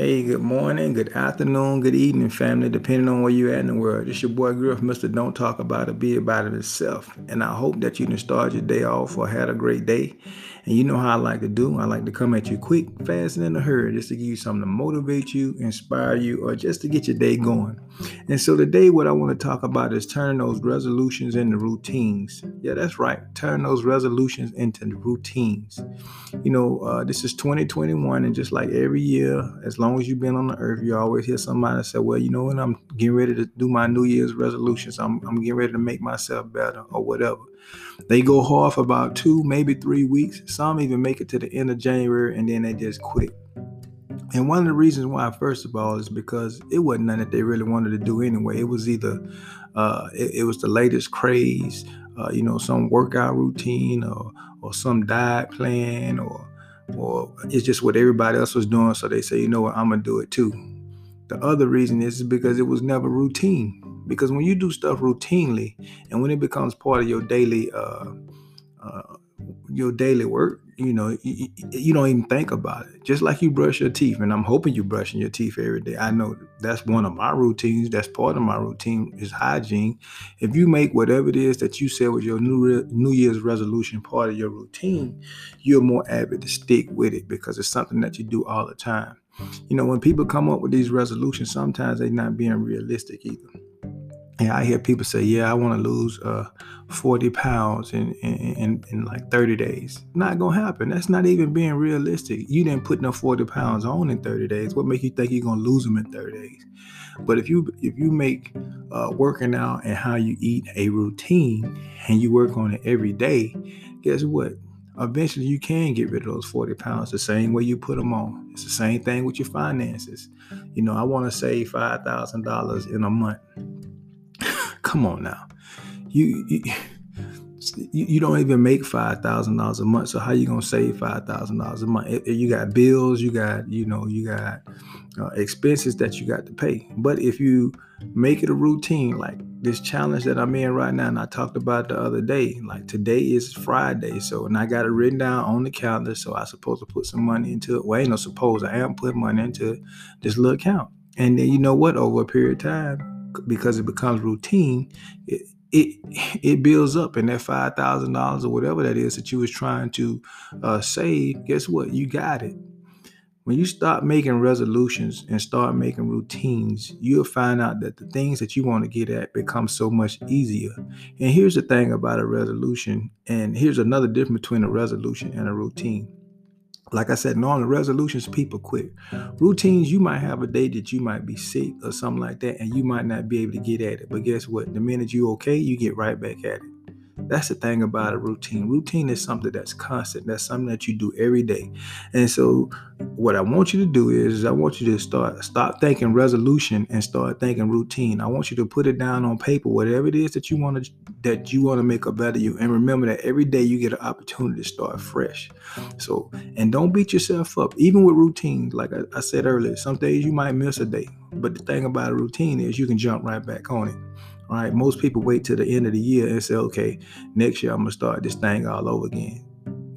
Hey, good morning, good afternoon, good evening, family, depending on where you're at in the world. It's your boy Griff, Mr. Don't Talk About It, Be About It Itself. And I hope that you can start your day off or had a great day. And you know how I like to do. I like to come at you quick, fast, and in a hurry, just to give you something to motivate you, inspire you, or just to get your day going. And so today, what I want to talk about is turning those resolutions into routines. Yeah, that's right. Turn those resolutions into routines. You know, uh, this is 2021, and just like every year, as long as you've been on the earth, you always hear somebody say, "Well, you know what? I'm getting ready to do my New Year's resolutions. I'm, I'm getting ready to make myself better, or whatever." They go hard for about two, maybe three weeks. Some even make it to the end of January and then they just quit. And one of the reasons why, first of all, is because it wasn't nothing that they really wanted to do anyway. It was either uh, it, it, was the latest craze, uh, you know, some workout routine or or some diet plan or or it's just what everybody else was doing. So they say, you know what, I'm gonna do it too. The other reason is because it was never routine. Because when you do stuff routinely, and when it becomes part of your daily uh, uh, your daily work, you know, you, you, don't even think about it. Just like you brush your teeth, and I'm hoping you're brushing your teeth every day. I know that's one of my routines. That's part of my routine is hygiene. If you make whatever it is that you said was your new New Year's resolution part of your routine, you're more avid to stick with it because it's something that you do all the time. You know, when people come up with these resolutions, sometimes they're not being realistic either. And I hear people say, "Yeah, I want to lose uh, 40 pounds in, in, in, in like 30 days." Not gonna happen. That's not even being realistic. You didn't put no 40 pounds on in 30 days. What make you think you're gonna lose them in 30 days? But if you if you make uh, working out and how you eat a routine and you work on it every day, guess what? Eventually, you can get rid of those 40 pounds the same way you put them on. It's the same thing with your finances. You know, I want to save $5,000 in a month Come on now. You, you you don't even make five thousand dollars a month. So how you gonna save five thousand dollars a month? You got bills, you got you know, you got uh, expenses that you got to pay. But if you make it a routine, like this challenge that I'm in right now, and I talked about the other day, like today is Friday, so and I got it written down on the calendar, so I supposed to put some money into it. Well, ain't no suppose I am putting money into this little account, and then you know what? Over a period of time because it becomes routine, it it, it builds up, and that five thousand dollars or whatever that is that you was trying to uh, save, guess what? You got it. When you start making resolutions and start making routines, you'll find out that the things that you want to get at become so much easier. And here's the thing about a resolution, and here's another difference between a resolution and a routine like I said, normal resolutions, people quit. Routines, you might have a day that you might be sick or something like that, and you might not be able to get at it. But guess what? The minute you okay, you get right back at it. That's the thing about a routine. Routine is something that's constant. That's something that you do every day. And so what I want you to do is I want you to start stop thinking resolution and start thinking routine. I want you to put it down on paper, whatever it is that you want to that you want to make a better you. And remember that every day you get an opportunity to start fresh. So and don't beat yourself up. Even with routines, like I, I said earlier, some days you might miss a day. But the thing about a routine is you can jump right back on it right? Most people wait till the end of the year and say, okay, next year I'm gonna start this thing all over again.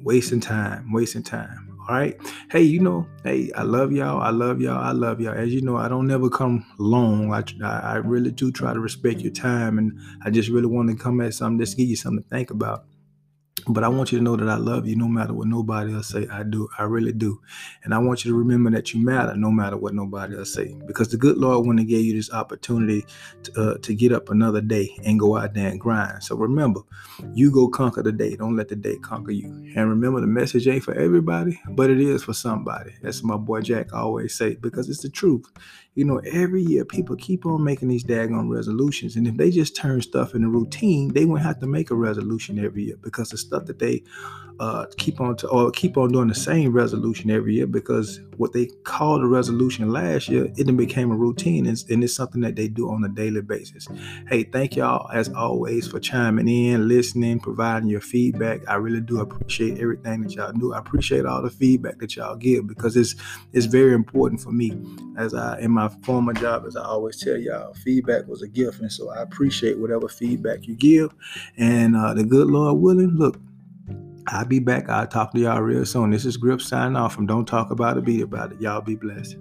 Wasting time, wasting time. All right. Hey, you know, hey, I love y'all. I love y'all. I love y'all. As you know, I don't never come long. I, I really do try to respect your time, and I just really want to come at something, just give you something to think about. But I want you to know that I love you no matter what nobody else say. I do. I really do. And I want you to remember that you matter no matter what nobody else say. Because the good Lord when to give you this opportunity to, uh, to get up another day and go out there and grind. So remember, you go conquer the day. Don't let the day conquer you. And remember, the message ain't for everybody, but it is for somebody. That's my boy Jack always say because it's the truth. You know, every year people keep on making these daggone resolutions. And if they just turn stuff into routine, they won't have to make a resolution every year because the stuff that they uh, keep on to or keep on doing the same resolution every year because what they called a resolution last year, it then became a routine and, and it's something that they do on a daily basis. Hey, thank y'all as always for chiming in, listening, providing your feedback. I really do appreciate everything that y'all do. I appreciate all the feedback that y'all give because it's it's very important for me. As I in my former job, as I always tell y'all, feedback was a gift, and so I appreciate whatever feedback you give. And uh, the good Lord willing, look. I'll be back. I'll talk to y'all real soon. This is Grip signing off from Don't Talk About It, Be About It. Y'all be blessed.